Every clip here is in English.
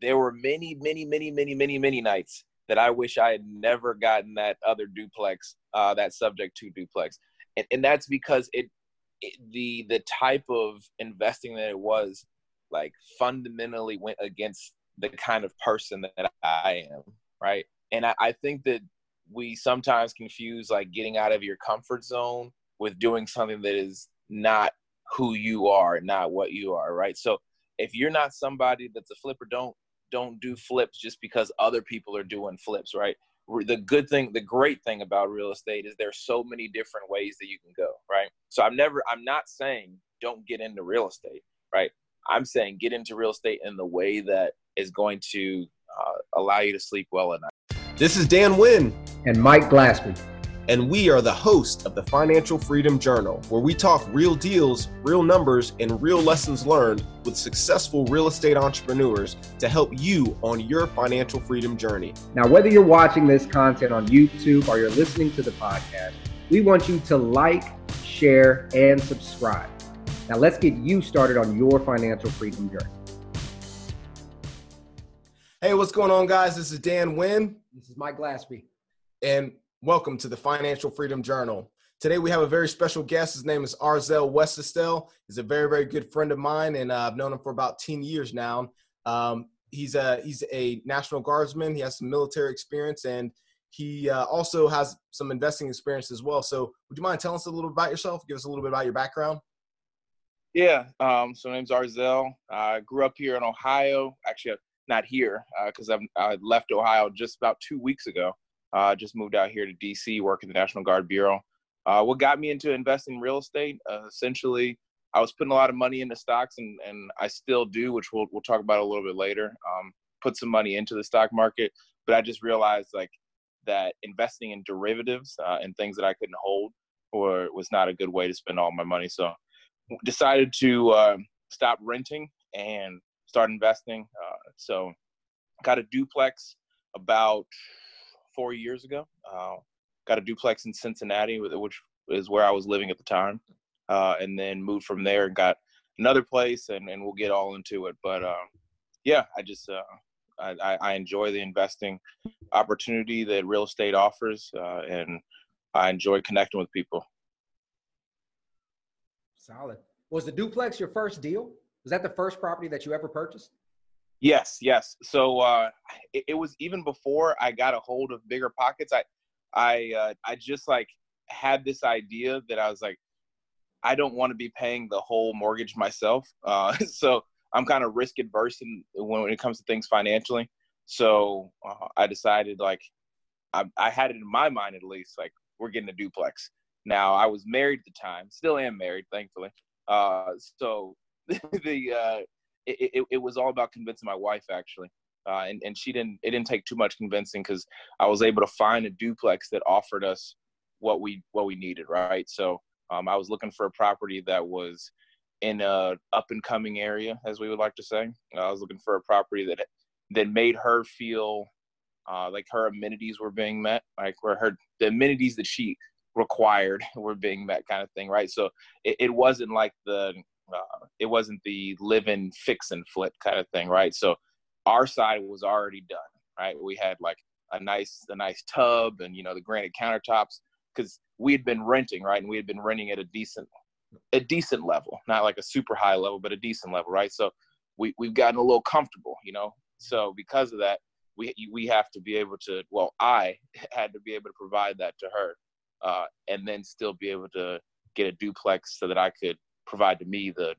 there were many, many, many, many, many, many nights that I wish I had never gotten that other duplex, uh, that subject to duplex, and, and that's because it, it, the the type of investing that it was, like fundamentally went against the kind of person that I am, right? And I, I think that we sometimes confuse like getting out of your comfort zone with doing something that is not who you are, not what you are, right? So if you're not somebody that's a flipper, don't don't do flips just because other people are doing flips, right? The good thing, the great thing about real estate is there's so many different ways that you can go, right? So I'm never, I'm not saying don't get into real estate, right? I'm saying get into real estate in the way that is going to uh, allow you to sleep well at night. This is Dan Wynn and Mike Glassby and we are the host of the Financial Freedom Journal, where we talk real deals, real numbers, and real lessons learned with successful real estate entrepreneurs to help you on your financial freedom journey. Now, whether you're watching this content on YouTube or you're listening to the podcast, we want you to like, share, and subscribe. Now, let's get you started on your financial freedom journey. Hey, what's going on, guys? This is Dan Wynn. This is Mike Glassby. And Welcome to the Financial Freedom Journal. Today we have a very special guest. His name is Arzel Westestelle. He's a very, very good friend of mine, and uh, I've known him for about 10 years now. Um, he's a he's a National Guardsman. He has some military experience, and he uh, also has some investing experience as well. So, would you mind telling us a little about yourself? Give us a little bit about your background. Yeah. Um, so, my name's Arzel. I grew up here in Ohio. Actually, not here because uh, I left Ohio just about two weeks ago. Uh, just moved out here to DC, work in the National Guard Bureau. Uh, what got me into investing in real estate? Uh, essentially, I was putting a lot of money into stocks, and, and I still do, which we'll we'll talk about a little bit later. Um, put some money into the stock market, but I just realized like that investing in derivatives uh, and things that I couldn't hold or was not a good way to spend all my money. So decided to uh, stop renting and start investing. Uh, so got a duplex about four years ago. Uh, got a duplex in Cincinnati, which is where I was living at the time, uh, and then moved from there and got another place, and, and we'll get all into it. But uh, yeah, I just uh, I, I, enjoy the investing opportunity that real estate offers, uh, and I enjoy connecting with people. Solid. Was the duplex your first deal? Was that the first property that you ever purchased? Yes, yes. So uh, it, it, was even before I got a hold of BiggerPockets. I, I, uh, I just like had this idea that I was like, I don't want to be paying the whole mortgage myself. Uh, so I'm kind of risk adverse in, when, when it comes to things financially. So uh, I decided like I, I had it in my mind at least like we're getting a duplex. Now I was married at the time, still am married, thankfully. Uh, so the uh, it, it, it was all about convincing my wife actually. Uh, and, and she didn't it didn't take too much convincing because I was able to find a duplex that offered us what we what we needed right? So um, I was looking for a property that was in a up and coming area as we would like to say. I was looking for a property that that made her feel uh, like her amenities were being met like where her the amenities that she required were being met kind of thing right? So it, it wasn't like the uh, it wasn't the live fix and flip kind of thing, right? So our side was already done, right? We had like a nice a nice tub and you know the granite countertops because we had been renting, right? And we had been renting at a decent a decent level, not like a super high level, but a decent level, right? So we we've gotten a little comfortable, you know. So because of that, we we have to be able to. Well, I had to be able to provide that to her, uh, and then still be able to get a duplex so that I could provide to me the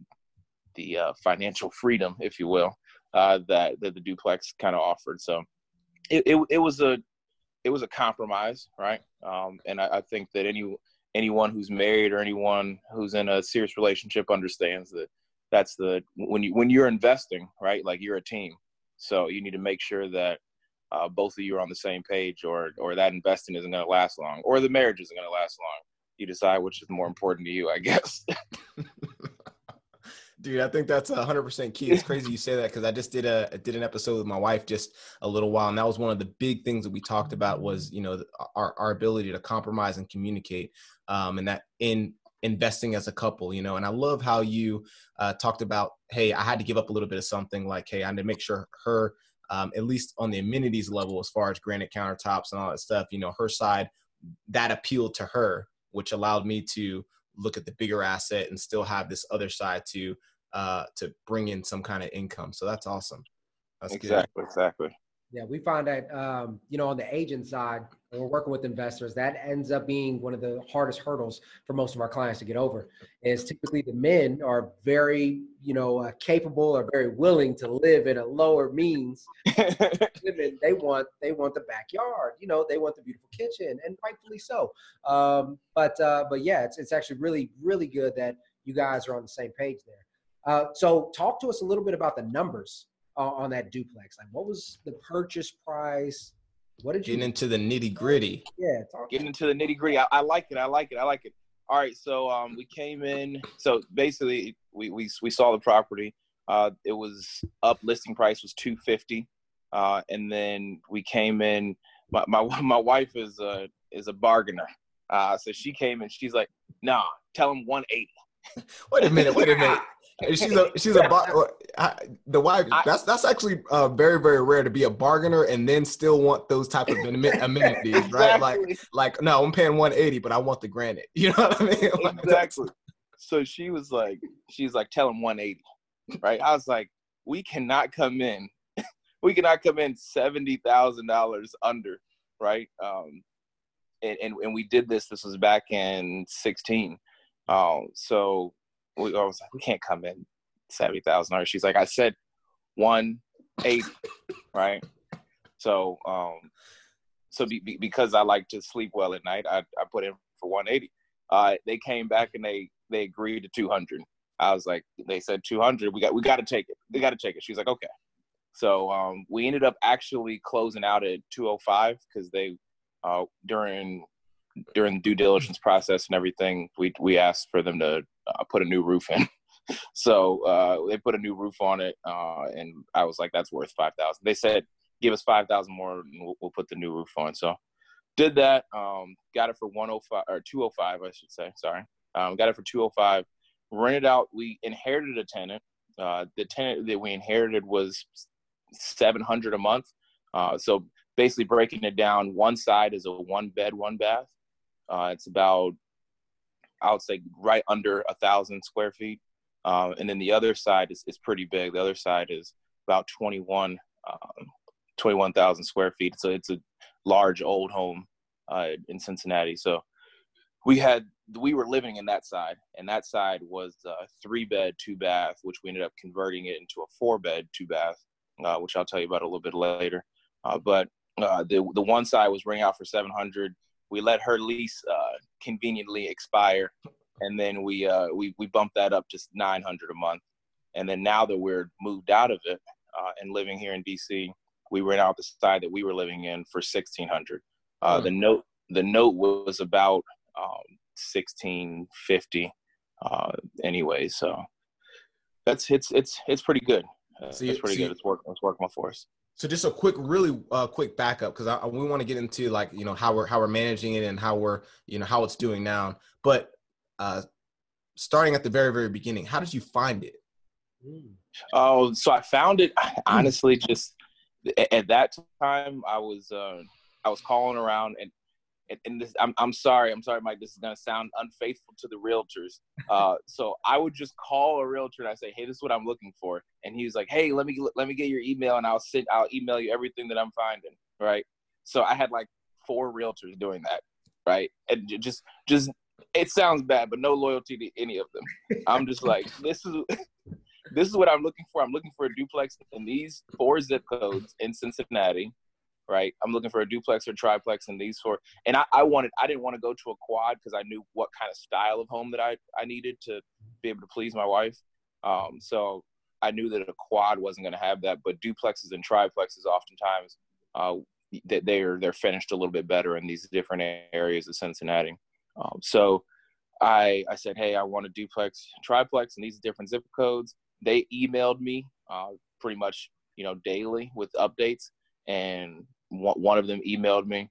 the uh, financial freedom, if you will, uh, that that the duplex kind of offered. So it, it, it was a it was a compromise, right? Um, and I, I, think that any anyone who's married or anyone who's in a serious relationship understands that that's the when you when you're investing, right? Like you're a team, so you need to make sure that uh, both of you are on the same page, or or that investing isn't going to last long, or the marriage isn't going to last long you decide which is more important to you, I guess. Dude, I think that's hundred percent key. It's crazy you say that because I just did a did an episode with my wife just a little while, and that was one of the big things that we talked about was you know our our ability to compromise and communicate, um, and that in investing as a couple, you know. And I love how you uh, talked about, hey, I had to give up a little bit of something. Like, hey, I had to make sure her, um, at least on the amenities level, as far as granite countertops and all that stuff, you know, her side that appealed to her, which allowed me to look at the bigger asset and still have this other side to uh, to bring in some kind of income. So that's awesome. That's exactly, good. exactly. Yeah, we find that um, you know on the agent side, when we're working with investors, that ends up being one of the hardest hurdles for most of our clients to get over. Is typically the men are very you know uh, capable or very willing to live in a lower means. Women, they want they want the backyard, you know, they want the beautiful kitchen, and rightfully so. Um, but uh, but yeah, it's it's actually really really good that you guys are on the same page there. Uh, so talk to us a little bit about the numbers uh, on that duplex? Like, what was the purchase price? What did you getting into the nitty gritty? Yeah, getting into the nitty gritty. I, I, like it. I like it. I like it. All right, so um, we came in. So basically, we we we saw the property. Uh, it was up. Listing price was two fifty, uh, and then we came in. My my my wife is a is a bargainer. Uh, so she came and she's like, "Nah, tell him 180." wait a minute. Wait a minute. She's a she's a bar, the wife. That's that's actually uh, very very rare to be a bargainer and then still want those type of amenities, exactly. right? Like like no, I'm paying 180, but I want the granite. You know what I mean? exactly. So she was like, she's like, tell him 180, right? I was like, we cannot come in, we cannot come in seventy thousand dollars under, right? Um, and, and and we did this. This was back in 16. Um, so we, I was like, we can't come in seventy thousand dollars. She's like, I said one eighty, right? So, um, so be, be, because I like to sleep well at night, I, I put in for one eighty. Uh, they came back and they they agreed to two hundred. I was like, they said two hundred. We got we got to take it. They got to take it. She's like, okay. So um, we ended up actually closing out at two oh five because they uh, during during the due diligence process and everything, we we asked for them to uh, put a new roof in. so uh, they put a new roof on it, uh, and I was like, "That's worth five thousand. They said, "Give us five thousand more, and we'll, we'll, put the new roof on." So did that. Um, got it for one hundred oh five or two hundred oh five, I should say. Sorry, um, got it for two hundred oh five. Rented out. We inherited a tenant. Uh, the tenant that we inherited was seven hundred a month. Uh, so basically breaking it down, one side is a one bed, one bath. Uh, it's about, I would say, right under a thousand square feet. Um, and then the other side is, is pretty big. The other side is about 21, um, 21,000 square feet. So it's a large old home uh, in Cincinnati. So we had we were living in that side, and that side was a three bed, two bath, which we ended up converting it into a four bed, two bath, uh, which I'll tell you about a little bit later. Uh, but uh, the the one side was renting out for 700 we let her lease uh, conveniently expire, and then we uh, we we bumped that up to 900 a month. And then now that we're moved out of it uh, and living here in DC, we rent out the side that we were living in for 1600. Uh, mm. The note the note was about um, 1650 uh, anyway, so that's it's it's it's pretty good. Uh, so you, it's pretty so good. It's working. It's working for us. So just a quick, really uh, quick backup because we want to get into like you know how we're how we're managing it and how we're you know how it's doing now. But uh, starting at the very very beginning, how did you find it? Oh, so I found it honestly just at that time. I was uh, I was calling around and and, and this, I'm, I'm sorry, I'm sorry, Mike. This is gonna sound unfaithful to the realtors. Uh, so I would just call a realtor and I say, hey, this is what I'm looking for, and he's like, hey, let me let me get your email and I'll send I'll email you everything that I'm finding, right? So I had like four realtors doing that, right? And just just it sounds bad, but no loyalty to any of them. I'm just like, this is this is what I'm looking for. I'm looking for a duplex in these four zip codes in Cincinnati right? I'm looking for a duplex or triplex in these four. And I, I wanted, I didn't want to go to a quad because I knew what kind of style of home that I, I needed to be able to please my wife. Um, so I knew that a quad wasn't going to have that, but duplexes and triplexes oftentimes uh, they, they're they're finished a little bit better in these different areas of Cincinnati. Um, so I I said, hey, I want a duplex, triplex, and these different zip codes. They emailed me uh, pretty much you know daily with updates, and one of them emailed me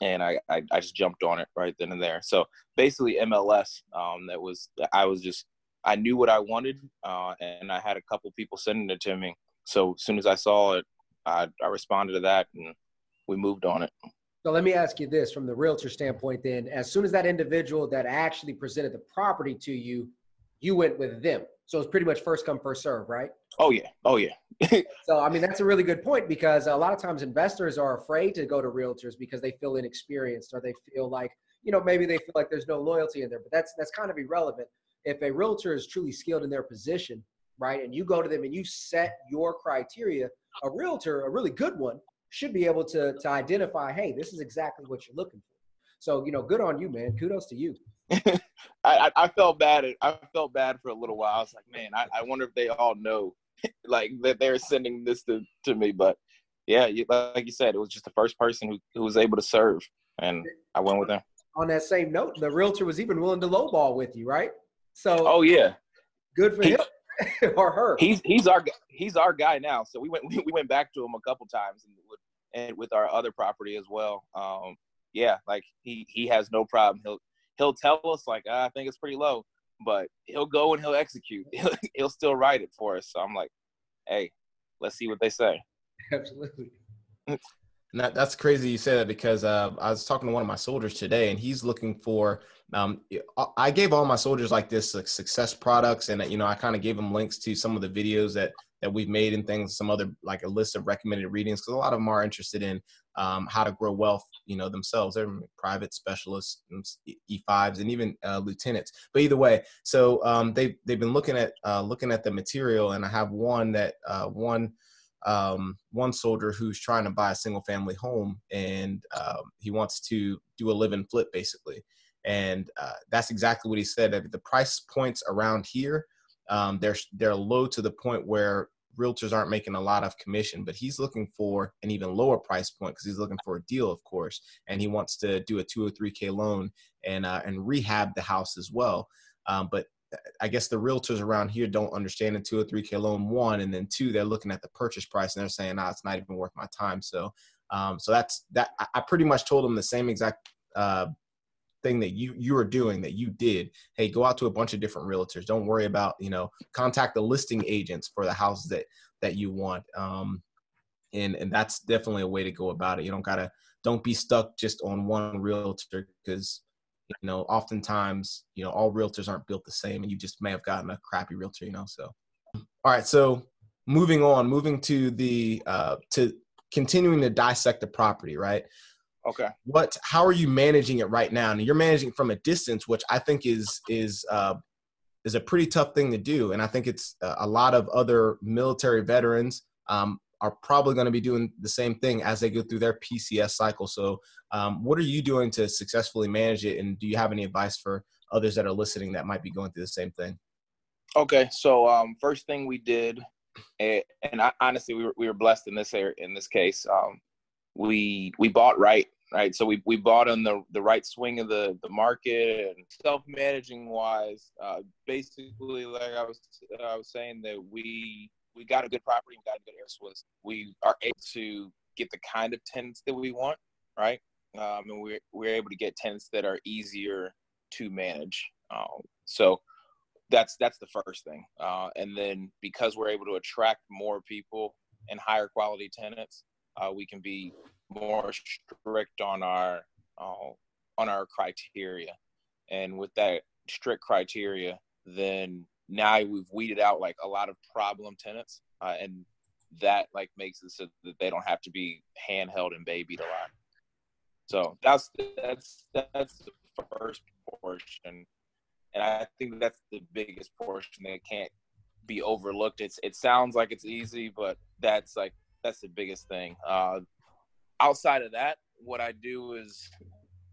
and I, I, I just jumped on it right then and there. So basically MLS. Um, that was I was just I knew what I wanted, uh, and I had a couple people sending it to me. So as soon as I saw it, I, I responded to that, and we moved on it. So let me ask you this from the realtor standpoint then. As soon as that individual that actually presented the property to you, you went with them. So it's pretty much first come, first serve, right? Oh yeah. Oh yeah. so I mean that's a really good point because a lot of times investors are afraid to go to realtors because they feel inexperienced or they feel like, you know, maybe they feel like there's no loyalty in there. But that's that's kind of irrelevant. If a realtor is truly skilled in their position, right, and you go to them and you set your criteria, a realtor, a really good one, should be able to to identify, hey, this is exactly what you're looking for. So, you know, good on you, man. Kudos to you. I, I felt bad. I felt bad for a little while. I was like, man, I, I wonder if they all know, like that they're sending this to, to me. But yeah, like you said, it was just the first person who, who was able to serve, and I went with them. On that same note, the realtor was even willing to lowball with you, right? So. Oh yeah. Good for he, him or her. He's he's our he's our guy now. So we went we went back to him a couple times and with, and with our other property as well. Um, yeah, like he he has no problem. He'll he'll tell us like ah, I think it's pretty low, but he'll go and he'll execute. He'll, he'll still write it for us. So I'm like, hey, let's see what they say. Absolutely. And that, that's crazy you say that because uh, I was talking to one of my soldiers today, and he's looking for. Um, I gave all my soldiers like this like, success products, and you know I kind of gave them links to some of the videos that that we've made and things, some other like a list of recommended readings because a lot of them are interested in um, how to grow wealth, you know, themselves. They're private specialists, E5s, and even uh, lieutenants. But either way, so um, they they've been looking at uh, looking at the material, and I have one that uh, one um, one soldier who's trying to buy a single family home, and um, he wants to do a live and flip basically. And uh, that's exactly what he said. The price points around here, um, they're they're low to the point where realtors aren't making a lot of commission, but he's looking for an even lower price point because he's looking for a deal, of course, and he wants to do a two or three k loan and uh, and rehab the house as well. Um, but I guess the realtors around here don't understand a two or three k loan. One, and then two, they're looking at the purchase price and they're saying, "Ah, it's not even worth my time." So, um, so that's that. I pretty much told them the same exact uh, thing that you you are doing that you did hey go out to a bunch of different realtors don't worry about you know contact the listing agents for the houses that that you want um and and that's definitely a way to go about it you don't gotta don't be stuck just on one realtor because you know oftentimes you know all realtors aren't built the same and you just may have gotten a crappy realtor you know so all right so moving on moving to the uh to continuing to dissect the property right Okay. What? How are you managing it right now? And you're managing from a distance, which I think is is uh, is a pretty tough thing to do. And I think it's uh, a lot of other military veterans um, are probably going to be doing the same thing as they go through their PCS cycle. So, um, what are you doing to successfully manage it? And do you have any advice for others that are listening that might be going through the same thing? Okay, so um, first thing we did, and, I, honestly, we were, we were blessed in this area, in this case. Um, we we bought right right? So we, we bought on the, the right swing of the, the market and self-managing wise, uh, basically, like I was, I was saying that we, we got a good property, we got a good air source. We are able to get the kind of tenants that we want, right? Um, and we're, we're able to get tenants that are easier to manage. Um, so that's, that's the first thing. Uh, and then because we're able to attract more people and higher quality tenants, uh, we can be more strict on our uh, on our criteria, and with that strict criteria, then now we've weeded out like a lot of problem tenants, uh, and that like makes it so that they don't have to be handheld and babied a lot. So that's that's that's the first portion, and I think that's the biggest portion that can't be overlooked. It's it sounds like it's easy, but that's like that's the biggest thing. Uh, outside of that, what I do is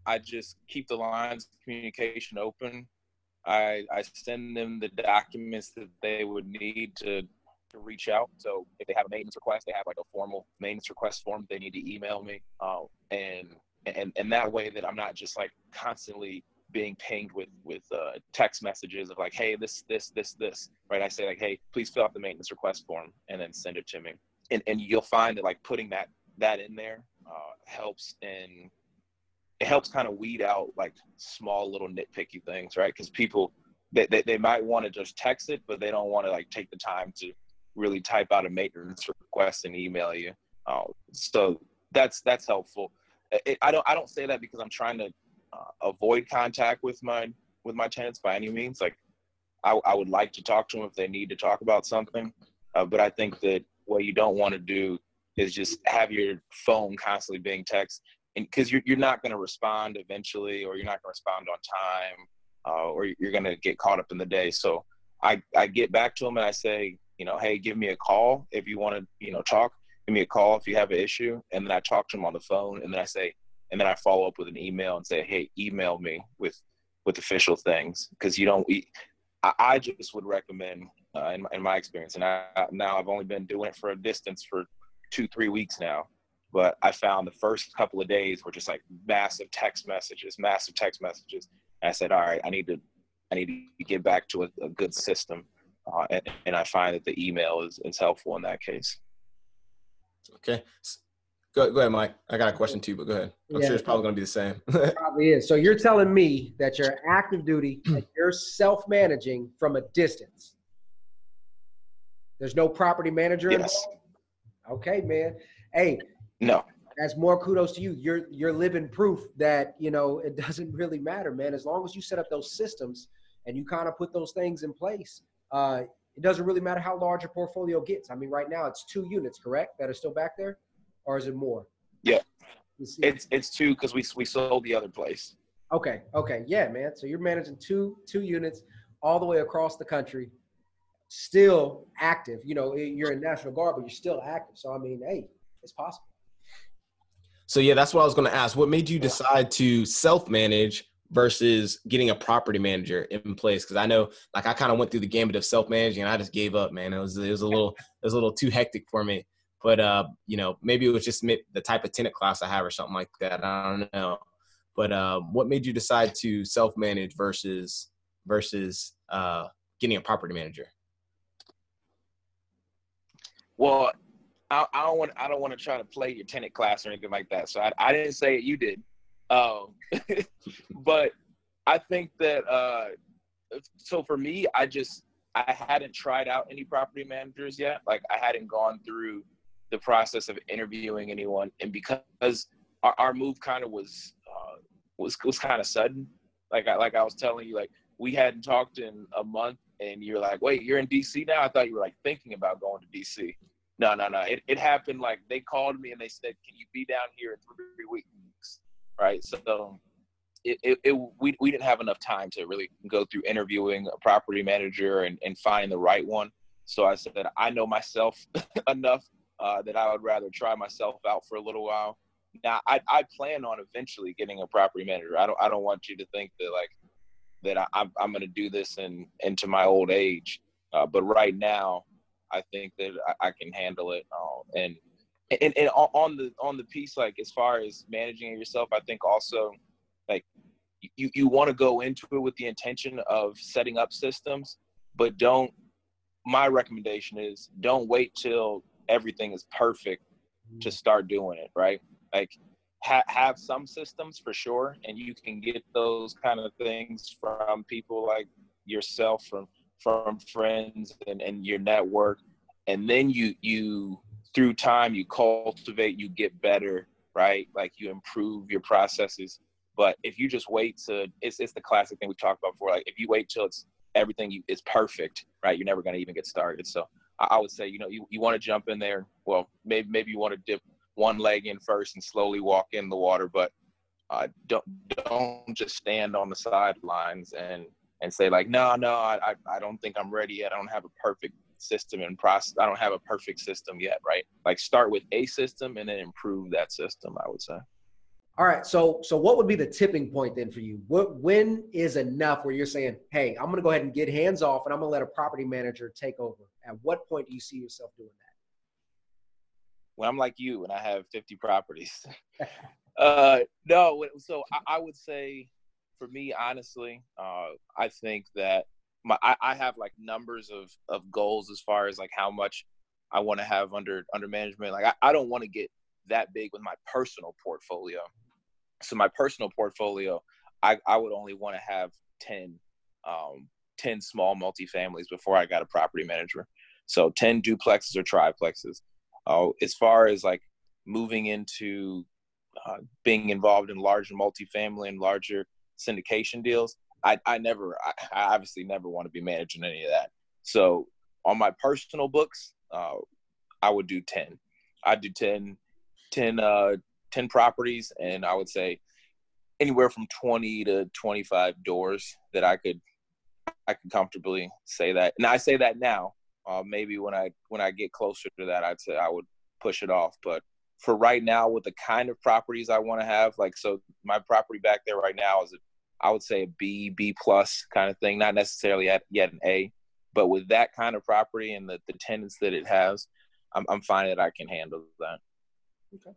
I just keep the lines of communication open. I, I send them the documents that they would need to, to reach out. So if they have a maintenance request, they have like a formal maintenance request form. They need to email me, uh, and and and that way that I'm not just like constantly being pinged with with uh, text messages of like, hey, this this this this, right? I say like, hey, please fill out the maintenance request form and then send it to me. And and you'll find that like putting that that in there uh, helps in it helps kind of weed out like small little nitpicky things, right? Because people they, they, they might want to just text it, but they don't want to like take the time to really type out a maintenance request and email you. Uh, so that's that's helpful. It, I don't I don't say that because I'm trying to uh, avoid contact with my with my tenants by any means. Like I, I would like to talk to them if they need to talk about something, uh, but I think that what you don't want to do is just have your phone constantly being text and because you're, you're not going to respond eventually or you're not going to respond on time uh, or you're going to get caught up in the day. So I, I get back to them and i say you know hey give me a call if you want to you know talk. Give me a call if you have an issue. And then i talk to them on the phone and then i say and then i follow up with an email and say hey email me with with official things. Because you don't I, I just would recommend uh, in, my, in my experience and I, now i've only been doing it for a distance for two three weeks now but i found the first couple of days were just like massive text messages massive text messages. And i said all right i need to i need to get back to a, a good system. Uh, and, and, i find that the email is, is helpful in that case. Okay. Go, go ahead mike. I got a question too but go ahead. I'm yeah, sure it's probably going to be the same. Probably is. So you're telling me that you're active duty you're self-managing from a distance. There's no property manager yes. involved? Okay, man. Hey. No. That's more kudos to you. You're you're living proof that you know it doesn't really matter, man. As long as you set up those systems and you kind of put those things in place, uh, it doesn't really matter how large your portfolio gets. I mean, right now it's two units, correct, that are still back there, or is it more? Yeah, it's it's two because we we sold the other place. Okay, okay, yeah, man. So you're managing two two units all the way across the country still active. You know, you're in National Guard, but you're still active. So I mean, hey, it's possible. So yeah, that's what I was going to ask. What made you decide to self-manage versus getting a property manager in place? Because I know, like, I kind of went through the gambit of self-managing, and I just gave up. Man, it was it was a little it was a little too hectic for me. But uh, you know, maybe it was just the type of tenant class I have or something like that. I don't know. But uh, what made you decide to self-manage versus versus uh, getting a property manager? Well, I, I don't want I don't want to try to play your tenant class or anything like that. So I, I didn't say it. You did. Um, but I think that uh, so for me, I just I hadn't tried out any property managers yet. Like I hadn't gone through the process of interviewing anyone, and because our, our move kind of was uh, was was kind of sudden. Like I like I was telling you, like we hadn't talked in a month, and you're like, wait, you're in DC now? I thought you were like thinking about going to DC. No, no, no. It, it happened like they called me and they said, can you be down here in three weeks? Right. So it, it, it, we, we didn't have enough time to really go through interviewing a property manager and, and find the right one. So I said I know myself enough uh, that I would rather try myself out for a little while. Now I, I plan on eventually getting a property manager. I don't I don't want you to think that like that I, I'm, I'm going to do this in into my old age. Uh, but right now, I think that I, I can handle it. Uh, and, and and on the on the piece, like as far as managing yourself, I think also like you you want to go into it with the intention of setting up systems, but don't. My recommendation is don't wait till everything is perfect to start doing it. Right, like ha- have some systems for sure, and you can get those kind of things from people like yourself, from from friends and, and your network, and then you you through time you cultivate, you get better, right? Like you improve your processes. But if you just wait to, it's it's the classic thing we talked about before. Like if you wait till it's everything you, is perfect, right? You're never going to even get started. So I, I would say, you know, you, you want to jump in there. Well, maybe maybe you want to dip one leg in first and slowly walk in the water. But uh, don't don't just stand on the sidelines and and say like, no, no, I I don't think I'm ready yet. I don't have a perfect system and process. I don't have a perfect system yet, right? Like start with a system and then improve that system. I would say. All right. So so what would be the tipping point then for you? What when is enough where you're saying, hey, I'm gonna go ahead and get hands off and I'm gonna let a property manager take over? At what point do you see yourself doing that? when I'm like you and I have 50 properties. uh, no, so I, I, would say for me, honestly, uh, I think that my I, I, have like numbers of of goals as far as like how much I want to have under under management. Like I, I don't want to get that big with my personal portfolio. so my personal portfolio, I, I would only want to have 10, um, 10 small multifamilies before I got a property manager. So 10 duplexes or triplexes. Uh, as far as like moving into uh, being involved in larger multifamily and larger syndication deals, I, I never, I, I obviously never want to be managing any of that. So on my personal books, uh, I would do 10. I'd do 10, 10, uh, 10 properties, and I would say anywhere from 20 to 25 doors that I could I could comfortably say that. And I say that now. Uh, maybe when I when I get closer to that, I'd say I would push it off. But for right now, with the kind of properties I want to have, like so, my property back there right now is a, I would say a B B plus kind of thing, not necessarily at, yet an A, but with that kind of property and the the tenants that it has, I'm I'm finding that I can handle that. Okay.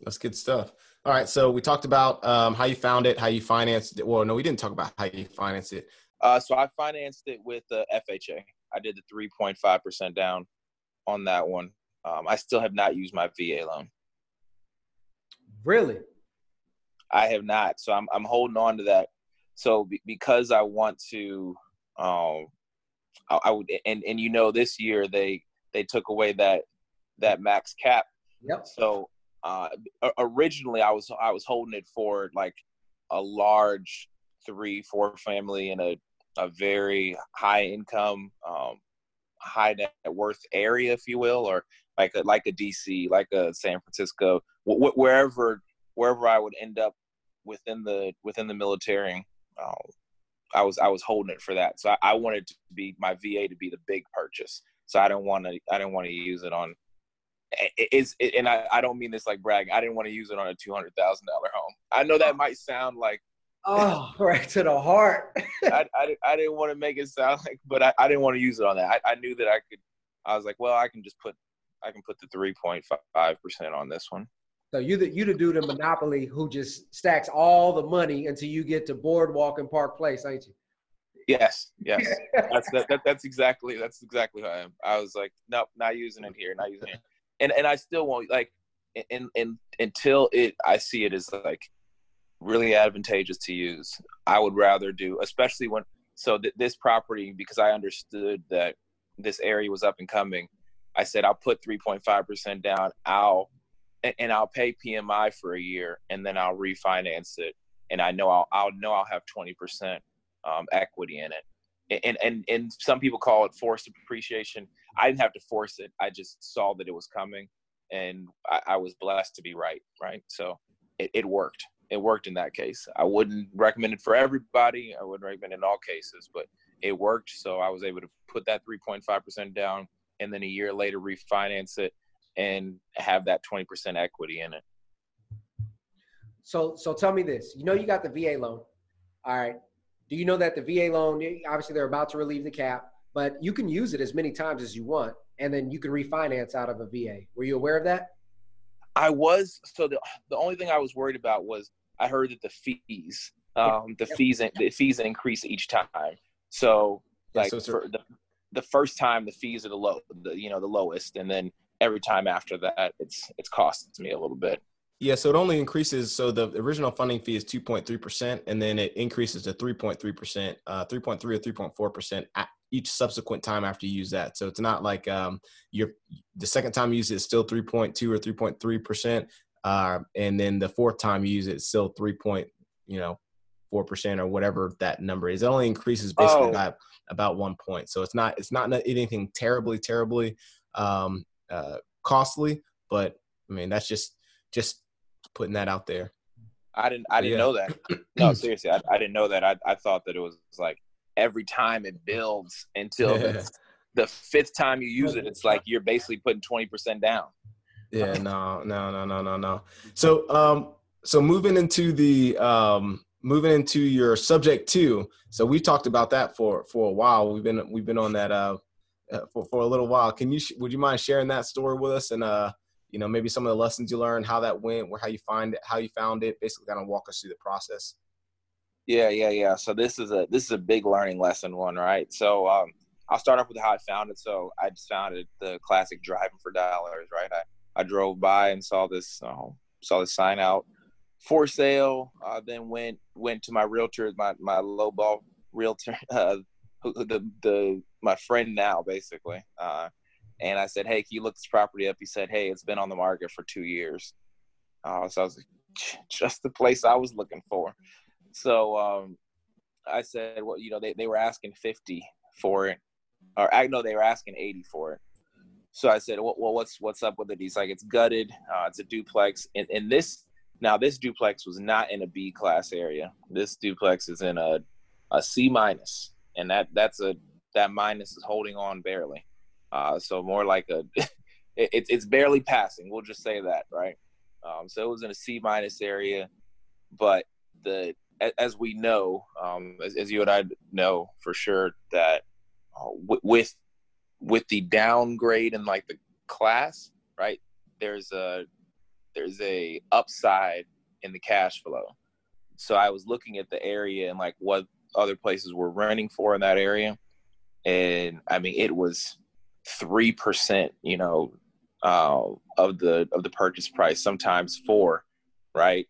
That's good stuff. All right. So we talked about um, how you found it, how you financed it. Well, no, we didn't talk about how you financed it. Uh, so I financed it with the FHA. I did the 3.5% down on that one. Um, I still have not used my VA loan. Really? I have not. So I'm, I'm holding on to that. So be, because I want to, um, I, I would, and, and you know, this year they, they took away that, that max cap. Yep. So uh, originally I was I was holding it for like a large three four family in a a very high income um, high net worth area if you will or like a like a DC like a San Francisco wh- wherever wherever I would end up within the within the military um, I was I was holding it for that so I, I wanted to be my VA to be the big purchase so I don't want to I didn't want to use it on is it, and I, I don't mean this like bragging. I didn't want to use it on a two hundred thousand dollar home. I know that might sound like oh right to the heart. I, I, I didn't want to make it sound like, but I, I didn't want to use it on that. I, I knew that I could. I was like, well, I can just put I can put the three point five percent on this one. So you the you the dude in Monopoly who just stacks all the money until you get to Boardwalk and Park Place, ain't you? Yes, yes. that's that, that, that's exactly that's exactly who I am. I was like, nope, not using it here, not using it and and I still won't like and and until it I see it as like really advantageous to use. I would rather do, especially when so th- this property because I understood that this area was up and coming. I said I'll put 3.5% down. I'll and, I'll pay PMI for a year and then I'll refinance it. And I know I'll I'll know I'll have 20% um, equity in it and and and some people call it forced appreciation. I didn't have to force it. I just saw that it was coming, and I, I was blessed to be right. Right, so it, it, worked. It worked in that case. I wouldn't recommend it for everybody. I wouldn't recommend it in all cases, but it worked. So I was able to put that 3.5 percent down, and then a year later refinance it and have that 20 percent equity in it. So so tell me this. You know you got the VA loan. All right do you know that the VA loan, obviously they're about to relieve the cap, but you can use it as many times as you want, and then you can refinance out of a VA. Were you aware of that? I was. So the the only thing I was worried about was I heard that the fees, um, the fees, the fees increase each time. So like yeah, so for the the first time the fees are the low, the you know the lowest, and then every time after that it's it's costing me a little bit. Yeah, so it only increases. So the original funding fee is 2.3%, and then it increases to 3.3%, uh, 3.3 or 3.4% at each subsequent time after you use that. So it's not like um, you're the second time you use it is still 3.2 or 3.3%, uh, and then the fourth time you use it, it's still 3. Point, you know, four percent or whatever that number is. It only increases basically oh. by about one point. So it's not it's not anything terribly terribly um, uh, costly, but I mean that's just just putting that out there. I didn't. I didn't yeah. know that. No, seriously, I, I didn't know that. I, I thought that it was like every time it builds until the, the fifth time you use it, it's like you're basically putting twenty percent down. Yeah, no, no, no, no, no, no. So, um, so moving into the um, moving into your subject two. So we talked about that for for a while. We've been we've been on that uh, uh for for a little while. Can you would you mind sharing that story with us and uh you know maybe some of the lessons you learned how that went or how you find it how you found it basically kind of walk us through the process yeah yeah yeah so this is a this is a big learning lesson one right so um, i'll start off with how i found it so i just found it the classic driving for dollars right i, I drove by and saw this uh, saw this sign out for sale. I then went went to my realtor, my my low ball realtor, uh, the the my friend now basically. Uh, and I said, "Hey, can you look this property up?" He said, "Hey, it's been on the market for two years." Uh, so I was like, "Just the place I was looking for." So um, I said, "Well, you know, they, they were asking fifty for it, or I know they were asking eighty for it." So I said, "Well, well what's what's up with it?" He's like, "It's gutted. Uh, it's a duplex, and, and this now this duplex was not in a B class area. This duplex is in a a C minus, and that that's a that minus is holding on barely." Uh, so more like a, it, it's barely passing. We'll just say that, right? Um, so it was in a C minus area, but the as we know, um, as, as, you and I know for sure that uh, w- with with the downgrade in like the class, right? There's a there's a upside in the cash flow. So I was looking at the area and like what other places were running for in that area, and I mean it was three percent, you know, uh, of the of the purchase price, sometimes four, right?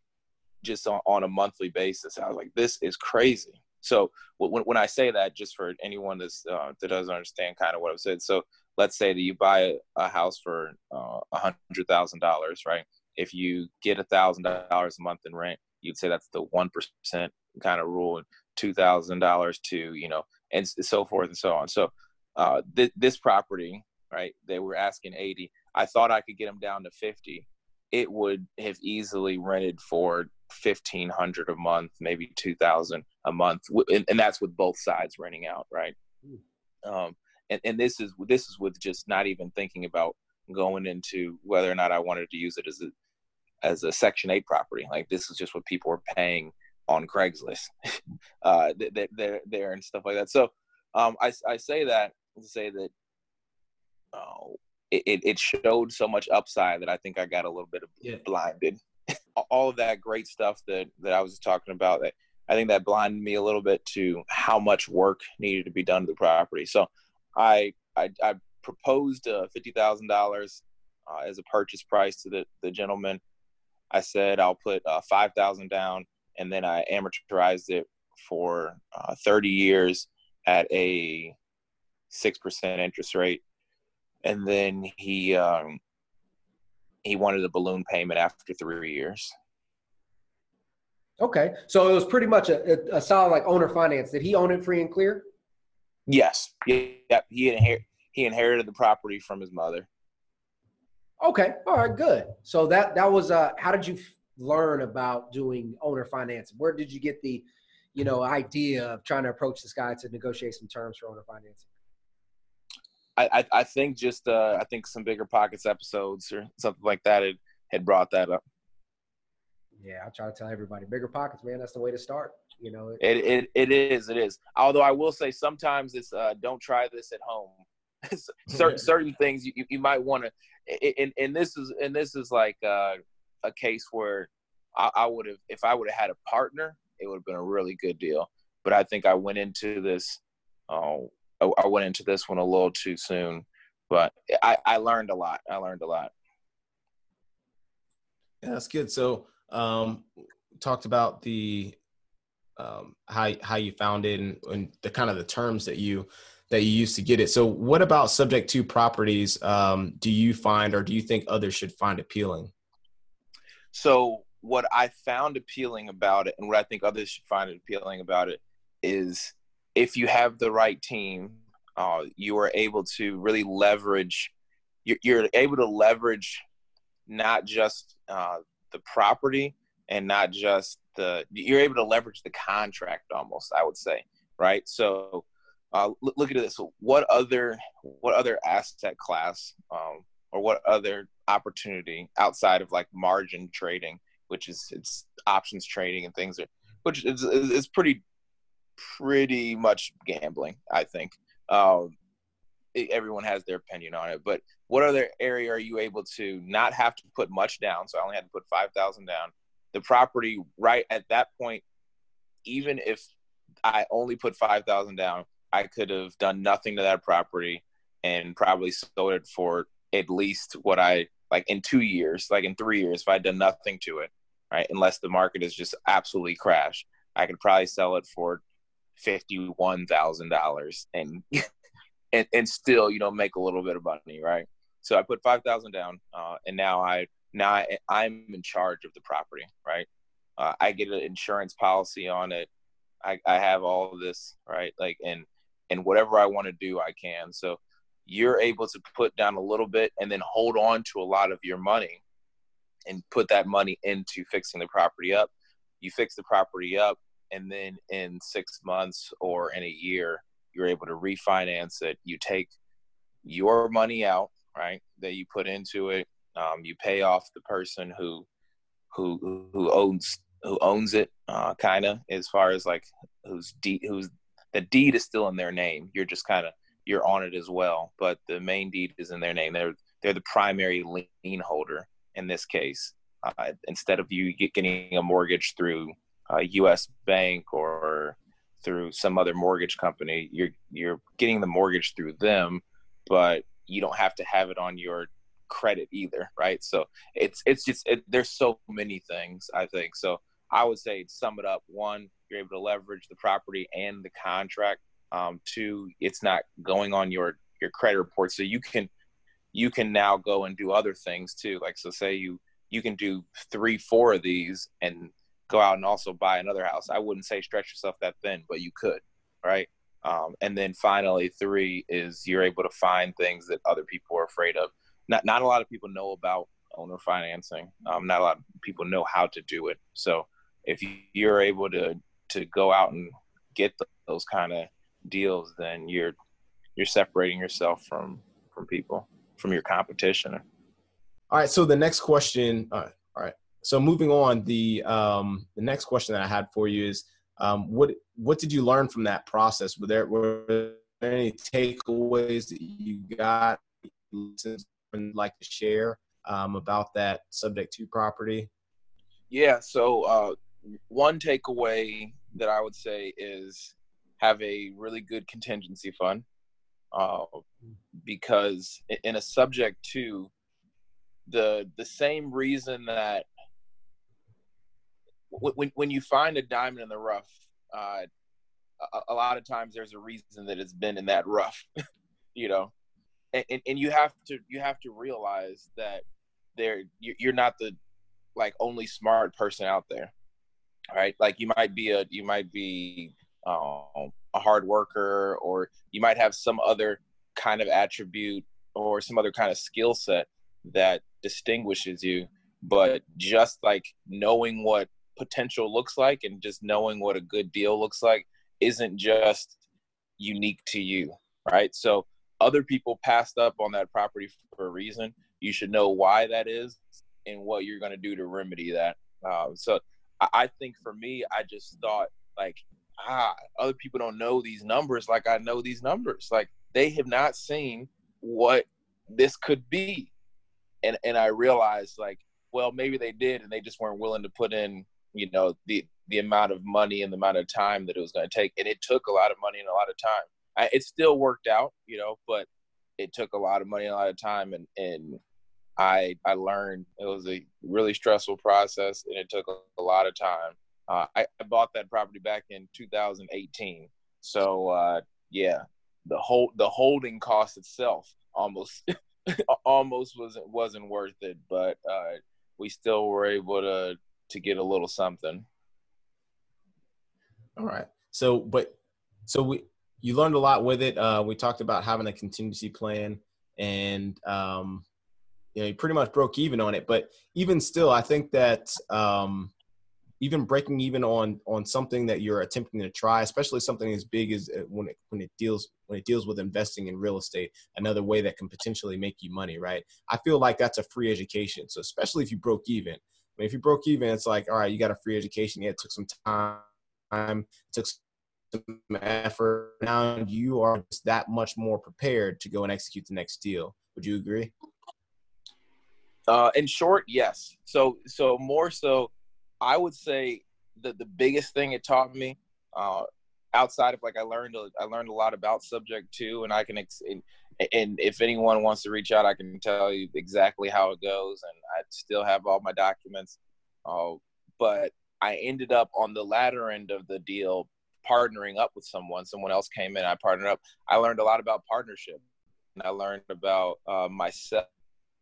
Just on, on a monthly basis. I was like, this is crazy. So when, when I say that, just for anyone that's, uh, that doesn't understand kind of what I've said. So let's say that you buy a, house for uh, a hundred thousand dollars, right? If you get a thousand dollars a month in rent, you'd say that's the one percent kind of rule, and two thousand dollars to you know, and so forth and so on. So uh, th- this property, right? They were asking 80. I thought I could get them down to 50. It would have easily rented for 1500 a month, maybe 2000 a month. And, and that's with both sides renting out, right? Hmm. Um, and, and this is, this is with just not even thinking about going into whether or not I wanted to use it as a, as a section eight property. Like this is just what people are paying on Craigslist, uh, they're there and stuff like that. So, um, I, I say that to say that uh, it, it showed so much upside that I think I got a little bit of yeah. blinded. All of that great stuff that, that I was talking about, that I think that blinded me a little bit to how much work needed to be done to the property. So I I, I proposed uh, fifty thousand uh, dollars as a purchase price to the, the gentleman. I said I'll put uh, five thousand down, and then I amortized it for uh, thirty years at a six percent interest rate, and then he um, he wanted a balloon payment after three years. Okay, so it was pretty much a, a solid like owner finance. Did he own it free and clear? Yes. Yeah. He inher- he inherited the property from his mother. Okay. All right. Good. So that that was uh. How did you learn about doing owner finance? Where did you get the, you know, idea of trying to approach this guy to negotiate some terms for owner financing? I, I, think just uh, I think some BiggerPockets episodes or something like that had, had brought that up. Yeah, I try to tell everybody, BiggerPockets, man. That's the way to start. You know, it it, it is, it is. Although I will say sometimes it's uh, don't try this at home. certain certain things you, you might want to, and and this is and this is like uh, a case where I, I would have if I would have had a partner, it would have been a really good deal. But I think I went into this uh, I, went into this one a little too soon, but I, I learned a lot. I learned a lot. Yeah, that's good. So, um, talked about the um, how how you found it and, and, the kind of the terms that you that you used to get it. So, what about subject to properties? Um, do you find, or do you think others should find appealing? So, what I found appealing about it, and what I think others should find appealing about it, is if you have the right team, uh, you are able to really leverage. You're, you're able to leverage not just uh, the property and not just the. You're able to leverage the contract almost. I would say, right? So, uh, look, look at this. What other what other asset class um, or what other opportunity outside of like margin trading, which is it's options trading and things, are, which is, is pretty pretty much gambling. I think um, everyone has their opinion on it, but what other area are you able to not have to put much down? So I only had to put five thousand down. The property right at that point, even if I only put five thousand down, I could have done nothing to that property and probably sold it for at least what I like in two years, like in three years, if I'd done nothing to it, right? Unless the market is just absolutely crashed, I could probably sell it for fifty-one thousand dollars and and and still you know make a little bit of money, right? So I put five thousand down, uh, and now I now I, I'm in charge of the property, right? Uh, I get an insurance policy on it. I, I have all this, right? Like, and and whatever I want to do, I can. So you're able to put down a little bit and then hold on to a lot of your money and put that money into fixing the property up. You fix the property up, and then in six months or in a year, you're able to refinance it. You take your money out, right, that you put into it. Um, you pay off the person who who who owns who owns it, uh, kind of as far as like who's deed who's the deed is still in their name. You're just kind of you're on it as well, but the main deed is in their name. They're they're the primary lien holder in this case. Uh, instead of you getting a mortgage through a U.S. bank or through some other mortgage company, you're you're getting the mortgage through them, but you don't have to have it on your credit either, right? So it's it's just it, there's so many things I think. So I would say sum it up: one, you're able to leverage the property and the contract. Um, two, it's not going on your your credit report, so you can you can now go and do other things too. Like so, say you you can do three, four of these and go out and also buy another house. I wouldn't say stretch yourself that thin, but you could, right? Um, and then finally, three is you're able to find things that other people are afraid of. Not not a lot of people know about owner financing. Um, not a lot of people know how to do it. So if you're able to to go out and get the, those kind of deals, then you're you're separating yourself from from people, from your competition. All right. So the next question. Uh, all right. So moving on, the um, the next question that I had for you is, um, what what did you learn from that process? Were there were there any takeaways that you got? And like to share um, about that subject to property? Yeah. So uh, one takeaway that I would say is have a really good contingency fund uh, because in a subject to the the same reason that when when you find a diamond in the rough, uh, a, a, lot of times there's a reason that it's been in that rough, you know, and, and, and you have to you have to realize that there you're not the like only smart person out there right? Like you might be a you might be um, a hard worker or you might have some other kind of attribute or some other kind of skill set that distinguishes you but just like knowing what potential looks like and just knowing what a good deal looks like isn't just unique to you right? So other people passed up on that property for a reason. You should know why that is and what you're going to do to remedy that. Uh, so I think for me, I just thought like, ah, other people don't know these numbers like I know these numbers. Like they have not seen what this could be. And and I realized like, well, maybe they did and they just weren't willing to put in, you know, the the amount of money and the amount of time that it was going to take. And it took a lot of money and a lot of time. I, it still worked out, you know, but it took a lot of money and a lot of time and and I I learned it was a really stressful process and it took a, a lot of time. Uh, I, I, bought that property back in 2018, so uh, yeah, the whole the holding cost itself almost almost wasn't wasn't worth it, but uh, we still were able to to get a little something. All right. So, but so we you learned a lot with it. Uh, we talked about having a contingency plan and um, you know, you pretty much broke even on it. But even still, I think that um, even breaking even on on something that you're attempting to try, especially something as big as uh, when it when it deals when it deals with investing in real estate, another way that can potentially make you money, right? I feel like that's a free education. So especially if you broke even. I mean, if you broke even, it's like, all right, you got a free education. Yeah, it took some time, it took some effort. Now you are that much more prepared to go and execute the next deal. Would you agree? Uh, in short, yes. So so more so, I would say that the biggest thing it taught me, uh, outside of like I learned a, I learned a lot about subject to, and I can ex- and, and if anyone wants to reach out, I can tell you exactly how it goes, and I still have all my documents. Uh, but I ended up on the latter end of the deal partnering up with someone. Someone else came in, I partnered up. I learned a lot about partnership. And I learned about uh, myself.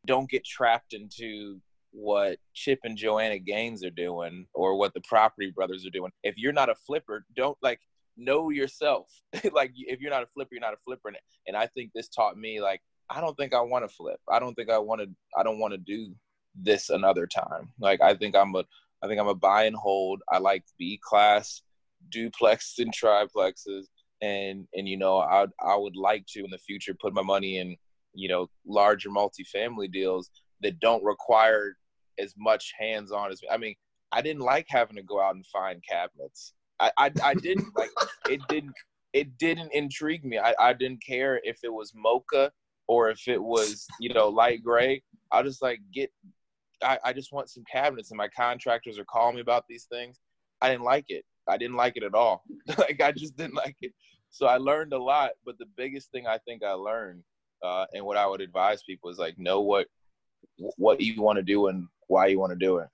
Don't get trapped into what Chip and Joanna Gaines are doing or what the Property Brothers are doing. If you're not a flipper, don't like know yourself. like if you're not a flipper, you're not a flipper. And I think this taught me like I don't think I want to flip. I don't think I want to. I don't want to do this another time. Like I think I'm a. I think I'm a buy and hold. I like B class duplexes and triplexes, and and you know I I would like to in the future put my money in you know larger multifamily deals that don't require as much hands on as I mean I didn't like having to go out and find cabinets. I I, I didn't like it didn't it didn't intrigue me. I, I didn't care if it was mocha or if it was you know light gray. I just like get I, I just want some cabinets and my contractors are calling me about these things. I didn't like it. I didn't like it at all. like I just didn't like it. So I learned a lot, but the biggest thing I think I learned uh, and what I would advise people is like know what what you want to do and why you want to do it.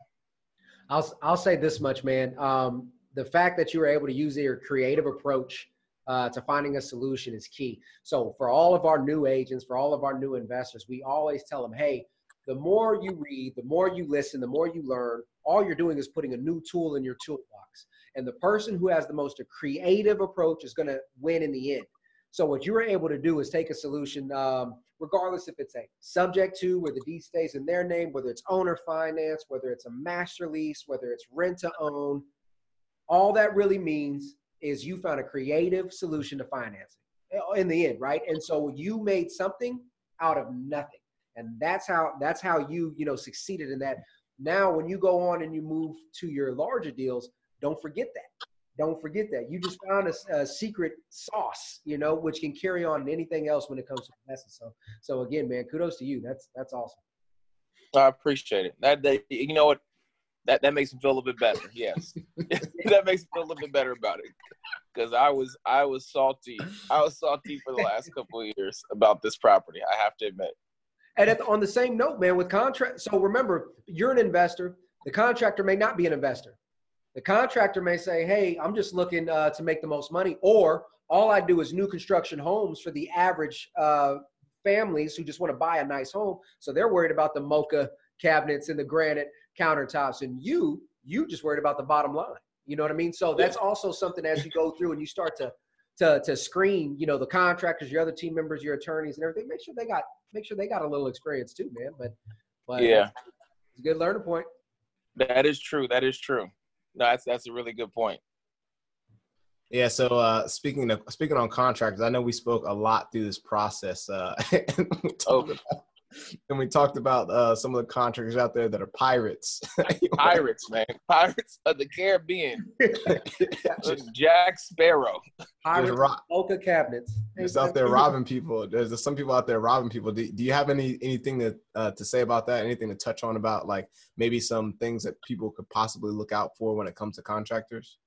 I'll I'll say this much, man. Um, the fact that you were able to use your creative approach uh, to finding a solution is key. So for all of our new agents, for all of our new investors, we always tell them, hey, the more you read, the more you listen, the more you learn, all you're doing is putting a new tool in your toolbox. And the person who has the most creative approach is going to win in the end. So what you were able to do is take a solution, um, regardless if it's a subject to where the deed stays in their name, whether it's owner finance, whether it's a master lease, whether it's rent to own. All that really means is you found a creative solution to financing uh, in the end, right? And so you made something out of nothing. And that's how that's how you, you know, succeeded in that. Now when you go on and you move to your larger deals, don't forget that. Don't forget that. You just found a, a secret sauce, you know, which can carry on anything else when it comes to investment. So so again, man, kudos to you. That's that's awesome. I appreciate it. That day, you know what? that that makes me feel a little bit better. Yes, that makes me feel a little bit better about it because I was I was salty. I was salty for the last couple of years about this property. I have to admit. And the, on the same note, man, with contract. So remember, you're an investor. The contractor may not be an investor. The contractor may say, "Hey, I'm just looking uh, to make the most money," or all I do is new construction homes for the average uh, families who just want to buy a nice home. So they're worried about the mocha cabinets and the granite countertops and you you just worried about the bottom line. You know what i mean? So that's also something as you go through and you start to to to screen you know the contractors your other team members your attorneys and everything make sure they got make sure they got a little experience too man but but yeah. it's a good learning point. That is true that is true no, that's that's a really good point yeah. So uh, speaking of speaking on contractors, I know we spoke a lot through this process. Uh, oh. about, and we talked about uh, some of the contractors out there that are pirates. pirates, man, pirates of the Caribbean. Jack Sparrow. Pirates, ro- cabinets. Just out there robbing people. There's some people out there robbing people. Do, do you have any anything to uh, to say about that? Anything to touch on about like maybe some things that people could possibly look out for when it comes to contractors?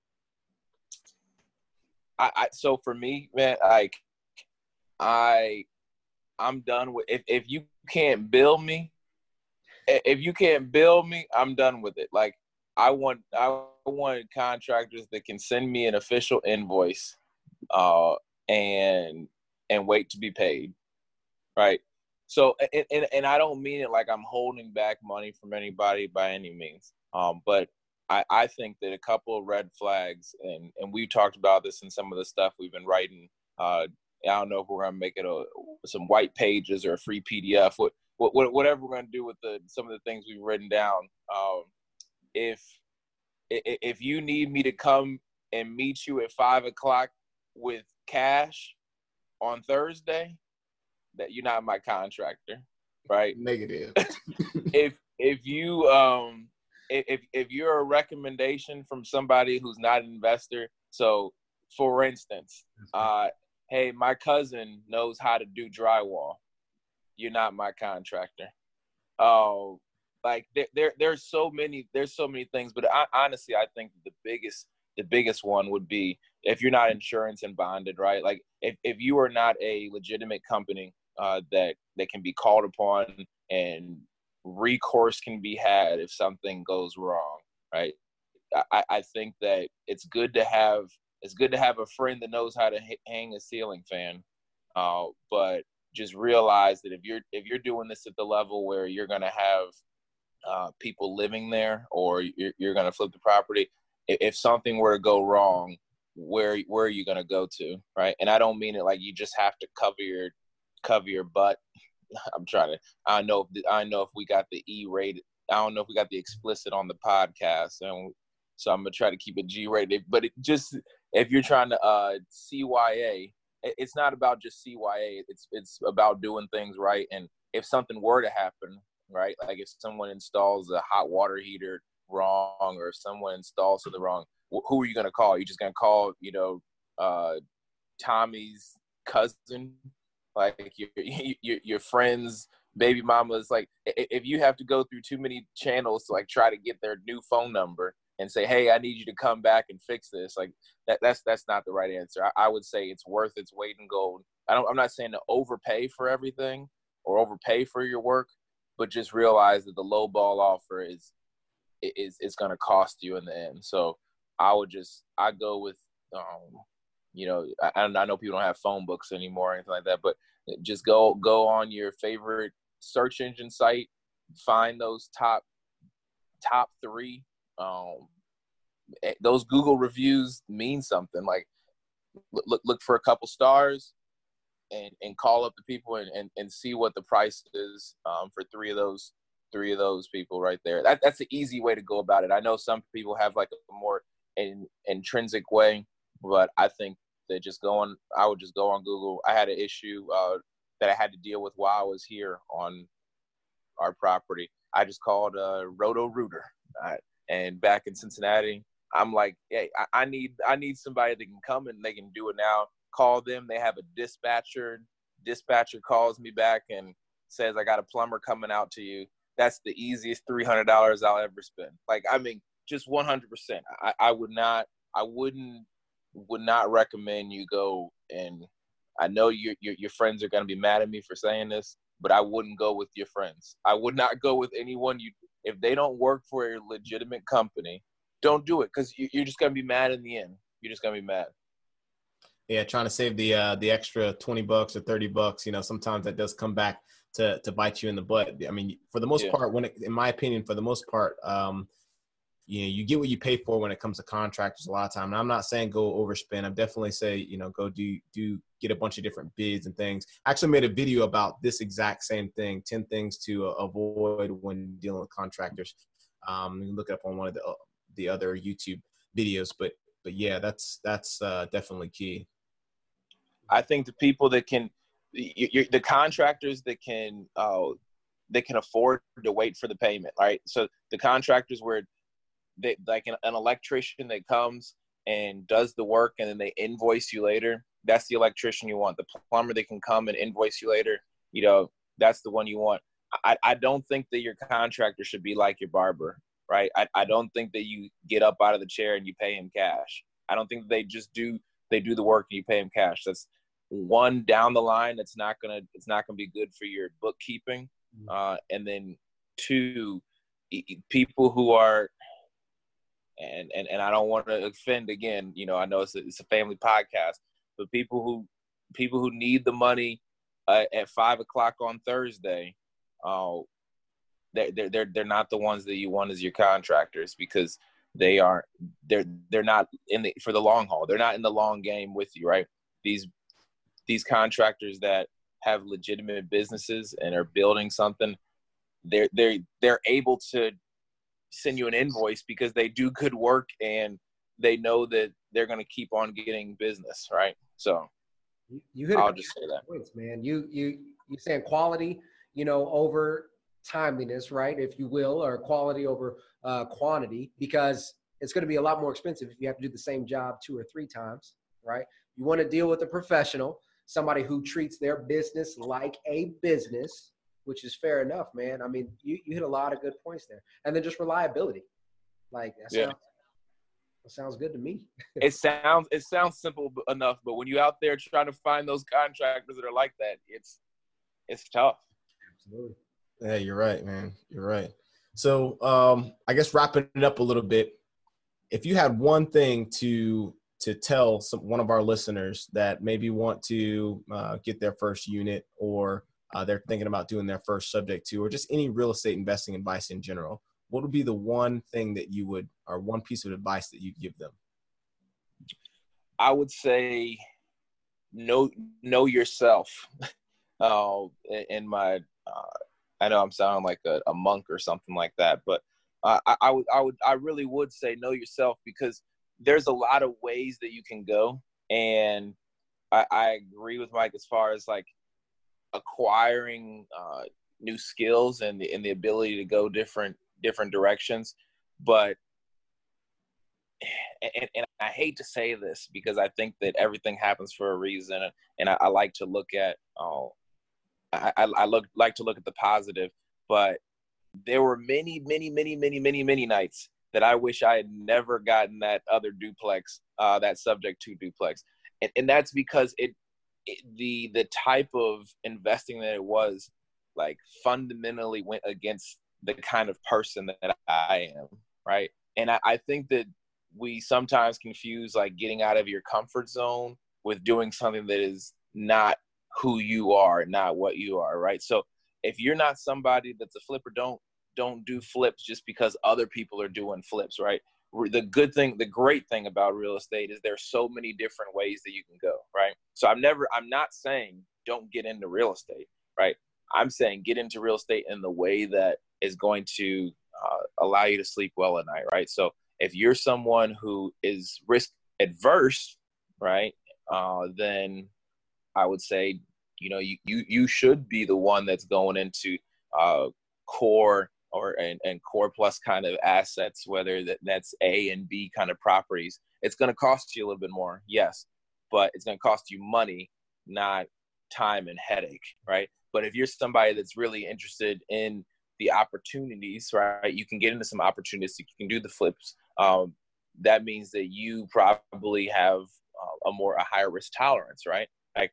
I, I so for me, man, like I I'm done with if if you can't bill me, if you can't bill me, I'm done with it. Like I want I want contractors that can send me an official invoice uh and and wait to be paid. Right? So and, and, and I don't mean it like I'm holding back money from anybody by any means. Um but I, I think that a couple of red flags and and we talked about this in some of the stuff we've been writing uh I don't know if we're gonna make it a some white pages or a free PDF. What what whatever we're gonna do with the some of the things we've written down. Um, if if you need me to come and meet you at five o'clock with cash on Thursday, that you're not my contractor, right? Negative. if if you um if if you're a recommendation from somebody who's not an investor, so for instance, uh, hey, my cousin knows how to do drywall. You're not my contractor. Oh, like there, there, there's so many, there's so many things. But I, honestly, I think the biggest, the biggest one would be if you're not insurance and bonded, right? Like if, if you are not a legitimate company uh, that that can be called upon and recourse can be had if something goes wrong, right? I, I think that it's good to have it's good to have a friend that knows how to hang a ceiling fan. Uh, but just realize that if you're if you're doing this at the level where you're going to have uh, people living there or you're, you're going to flip the property, if, if something were to go wrong, where where are you going to go to, right? And I don't mean it like you just have to cover your cover your butt. I'm trying to. I know. If, I know if we got the E rated. I don't know if we got the explicit on the podcast, and so I'm gonna try to keep it G rated. But it just if you're trying to uh, CYA, it's not about just CYA. It's it's about doing things right. And if something were to happen, right, like if someone installs a hot water heater wrong, or if someone installs something wrong, who are you gonna call? You're just gonna call, you know, uh, Tommy's cousin, like your your, your friends baby mamas like if you have to go through too many channels to like try to get their new phone number and say, "Hey, I need you to come back and fix this." Like that, that's that's not the right answer. I, I would say it's worth its weight in gold. I don't. I'm not saying to overpay for everything or overpay for your work, but just realize that the low ball offer is is is going to cost you in the end. So I would just I go with um, you know I, I know people don't have phone books anymore or anything like that, but just go go on your favorite search engine site, find those top top three um, eh, those Google reviews mean something. Like look look for a couple stars and and call up the people and, and, and see what the price is um, for three of those three of those people right there. That that's the easy way to go about it. I know some people have like a more in, intrinsic way, but I think that just going, I would just go on Google. I had an issue uh, that I had to deal with while I was here on our property. I just called uh, Roto Rooter. And back in Cincinnati, I'm like, hey, I, I need I need somebody that can come and they can do it now. Call them. They have a dispatcher. Dispatcher calls me back and says, I got a plumber coming out to you. That's the easiest three hundred dollars I'll ever spend. Like, I mean, just one hundred percent. I would not. I wouldn't would not recommend you go and I know your your, your friends are going to be mad at me for saying this, but I wouldn't go with your friends. I would not go with anyone you if they don't work for a legitimate company, don't do it because you're just gonna be mad in the end. You're just gonna be mad. Yeah, trying to save the uh, the extra twenty bucks or thirty bucks. You know, sometimes that does come back to to bite you in the butt. I mean, for the most yeah. part, when it, in my opinion, for the most part, um, you know, you get what you pay for when it comes to contractors a lot of time. And I'm not saying go overspend. I'm definitely say, you know, go do do get a bunch of different bids and things. I actually made a video about this exact same thing, 10 things to uh, avoid when dealing with contractors. Um, you can look up on one of the uh, the other YouTube videos, but but yeah, that's that's uh, definitely key. I think the people that can, you, the contractors that can, uh, they can afford to wait for the payment, right? So the contractors where they like an, an electrician that comes and does the work and then they invoice you later that's the electrician you want. The plumber that can come and invoice you later you know that's the one you want. I, I don't think that your contractor should be like your barber right? I, I don't think that you get up out of the chair and you pay him cash. I don't think they just do they do the work and you pay him cash. That's one down the line it's not gonna it's not gonna be good for your bookkeeping. Mm. uh, and then two people who are and and, and I don't want to offend again. You know, I know it's a, it's a family podcast, but people who people who need the money uh, at five o'clock on Thursday, uh, they're they're they're not the ones that you want as your contractors because they aren't they're they're not in the for the long haul. They're not in the long game with you, right? These these contractors that have legitimate businesses and are building something, they're they're they're able to send you an invoice because they do good work and they know that they're going to keep on getting business, right? So you, you hit I'll just say that points, man. You you you saying quality, you know, over timeliness, right? If you will, or quality over uh, quantity, because it's going to be a lot more expensive if you have to do the same job two or three times, right? You want to deal with a professional, somebody who treats their business like a business, which is fair enough, man. I mean, you, you hit a lot of good points there. And then just reliability. Like that sounds, yeah. that sounds good to me. it sounds it sounds simple enough, but when you're out there trying to find those contractors that are like that, it's it's tough. Absolutely. Yeah, you're right, man. You're right. So um I guess wrapping it up a little bit, if you had one thing to to tell some one of our listeners that maybe want to uh, get their first unit or uh, they're thinking about doing their first subject to or just any real estate investing advice in general what would be the one thing that you would or one piece of advice that you'd give them? I would say know know yourself. Uh, in my uh, i know i'm sounding like a, a monk or something like that but I, I would i would i really would say know yourself because there's a lot of ways that you can go. And i, I agree with mike as far as like acquiring uh, new skills and the, and the ability to go different different directions but and, and, I hate to say this because I think that everything happens for a reason, and I, I like to look at, oh, I, I look like to look at the positive. But there were many, many, many, many, many, many nights that I wish I had never gotten that other duplex, uh, that subject to duplex, and, and that's because it, the the type of investing that it was, like fundamentally went against the kind of person that I am, right? And I, I think that we sometimes confuse like getting out of your comfort zone with doing something that is not who you are, not what you are, right? So if you're not somebody that's a flipper, don't don't do flips just because other people are doing flips, right? The good thing, the great thing about real estate is there's so many different ways that you can go, right? So I'm never, I'm not saying don't get into real estate, right? I'm saying get into real estate in the way that is going to uh, allow you to sleep well at night, right? So if you're someone who is risk adverse, right, uh, then I would say, you know, you, you, you should be the one that's going into uh, core or and, and core plus kind of assets, whether that, that's A and B kind of properties. It's going to cost you a little bit more, yes, but it's going to cost you money, not time and headache, right? But if you're somebody that's really interested in the opportunities, right? You can get into some opportunities. You can do the flips. Um, that means that you probably have uh, a more a higher risk tolerance, right? Like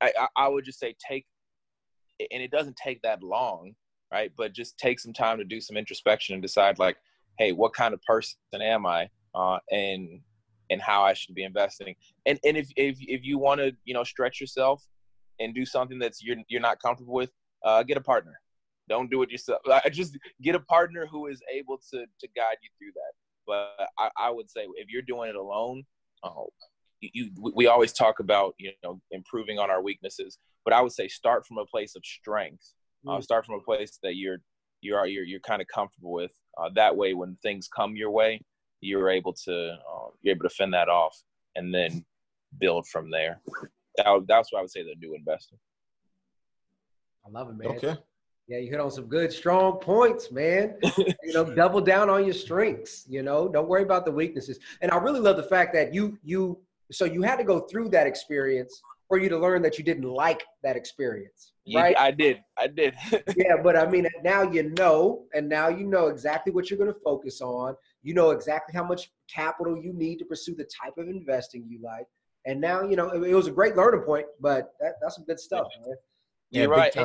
I, I would just say take, and it doesn't take that long, right? But just take some time to do some introspection and decide like, hey, what kind of person am I, uh, and and how I should be investing. And and if if if you want to you know stretch yourself and do something that's you're you're not comfortable with, uh, get a partner don't do it yourself. I just get a partner who is able to to guide you through that. But I, I would say if you're doing it alone, oh, you, we always talk about you know improving on our weaknesses. But I would say start from a place of strength. Uh, mm. start from a place that you're you're you're, you're kind of comfortable with. Uh, that way, when things come your way, you're able to uh, you're able to fend that off and then build from there. That, that's what I would say the new investor. I love it, man. Okay. Yeah, you hit on some good, strong points, man. you know, double down on your strengths. You know, don't worry about the weaknesses. And I really love the fact that you you so you had to go through that experience for you to learn that you didn't like that experience. Right? Yeah, I did. I did. yeah, but I mean, now you know, and now you know exactly what you're going to focus on. You know exactly how much capital you need to pursue the type of investing you like. And now, you know, it, it was a great learning point, but that, that's some good stuff, man. Yeah, You're right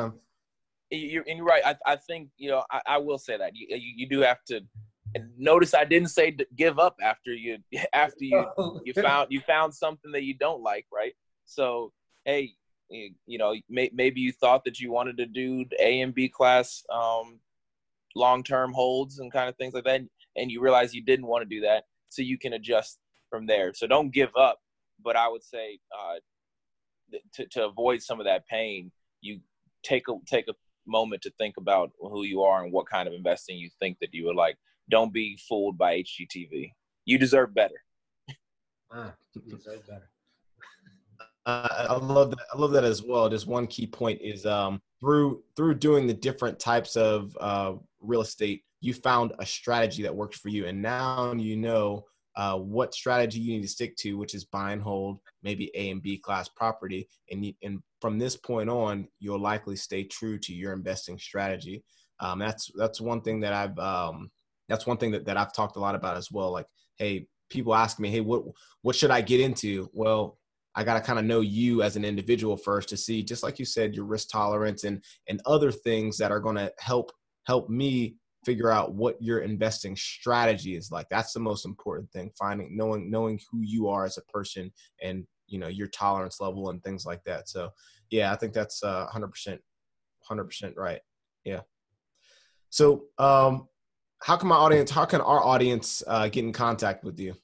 you're, and you're right. I, I think you know I, I will say that you, you, you do have to notice. I didn't say give up after you after you you found you found something that you don't like, right? So hey, you know may, maybe you thought that you wanted to do A and B class um, long term holds and kind of things like that, and you realize you didn't want to do that, so you can adjust from there. So don't give up. But I would say uh, to to avoid some of that pain, you take a take a moment to think about who you are and what kind of investing you think that you would like. Don't be fooled by HGTV. You deserve better. Ah, you deserve better. Uh, I love that. I love that as well. Just one key point is um, through through doing the different types of uh, real estate, you found a strategy that works for you, and now you know uh, what strategy you need to stick to, which is buy and hold, maybe A and B class property, and you, and from this point on, you'll likely stay true to your investing strategy. Um, that's that's one thing that I've um, that's one thing that, that I've talked a lot about as well. Like, hey, people ask me, hey, what what should I get into? Well, I got to kind of know you as an individual first to see, just like you said, your risk tolerance and and other things that are going to help help me figure out what your investing strategy is like. That's the most important thing. Finding knowing knowing who you are as a person and you know your tolerance level and things like that. So yeah, I think that's uh, 100% 100% right. Yeah. So um how can my audience how can our audience uh, get in contact with you?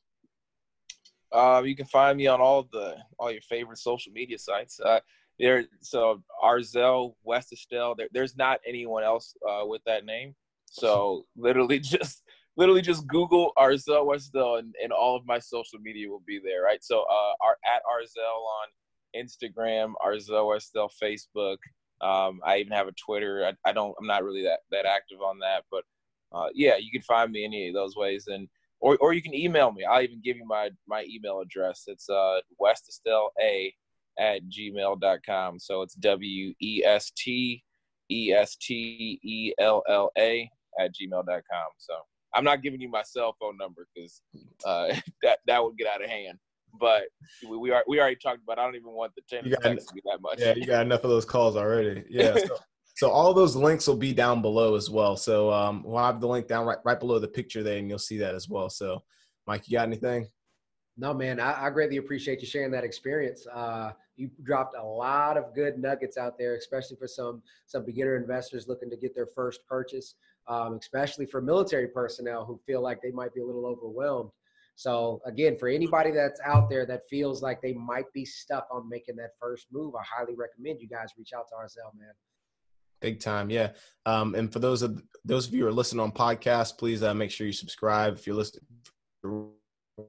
Uh, you can find me on all the all your favorite social media sites. Uh, there, so Arzel West Estelle. There, there's not anyone else uh, with that name. So literally just literally just Google Arzel Westell and, and all of my social media will be there, right? So uh at Arzel on Instagram, Arzel Westell Facebook. Um, I even have a Twitter. I, I, don't I'm not really that, that active on that, but uh, yeah, you can find me any of those ways and or or you can email me. I'll even give you my my email address. It's uh Westestelle A at gmail.com. So it's W E S T E S T E L L A at gmail.com. So I'm not giving you my cell phone number because uh, that that would get out of hand. But we, we are we already talked about. I don't even want the ten to text me that much. Yeah, you got enough of those calls already. Yeah. So, so all those links will be down below as well. So um, we'll have the link down right right below the picture there, and you'll see that as well. So, Mike, you got anything? No, man, I, I, greatly appreciate you sharing that experience. Uh, you dropped a lot of good nuggets out there, especially for some some beginner investors looking to get their first purchase um, especially for military personnel who feel like they might be a little overwhelmed. So again, for anybody that's out there that feels like they might be stuck on making that first move, I highly recommend you guys reach out to Arzel, man. Big time, yeah. Um, and for those of those of you who are listening on podcast, please uh, make sure you subscribe. If you're listening,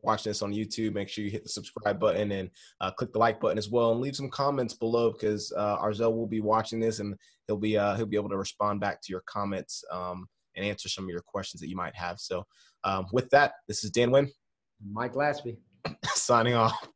watching this on YouTube, make sure you hit the subscribe button and uh, click the like button as well, and leave some comments below because uh, Arzel will be watching this and he'll be uh, he'll be able to respond back to your comments um, and answer some of your questions that you might have. So, um, with that, this is Dan Wynn, Mike Glaspie, signing off.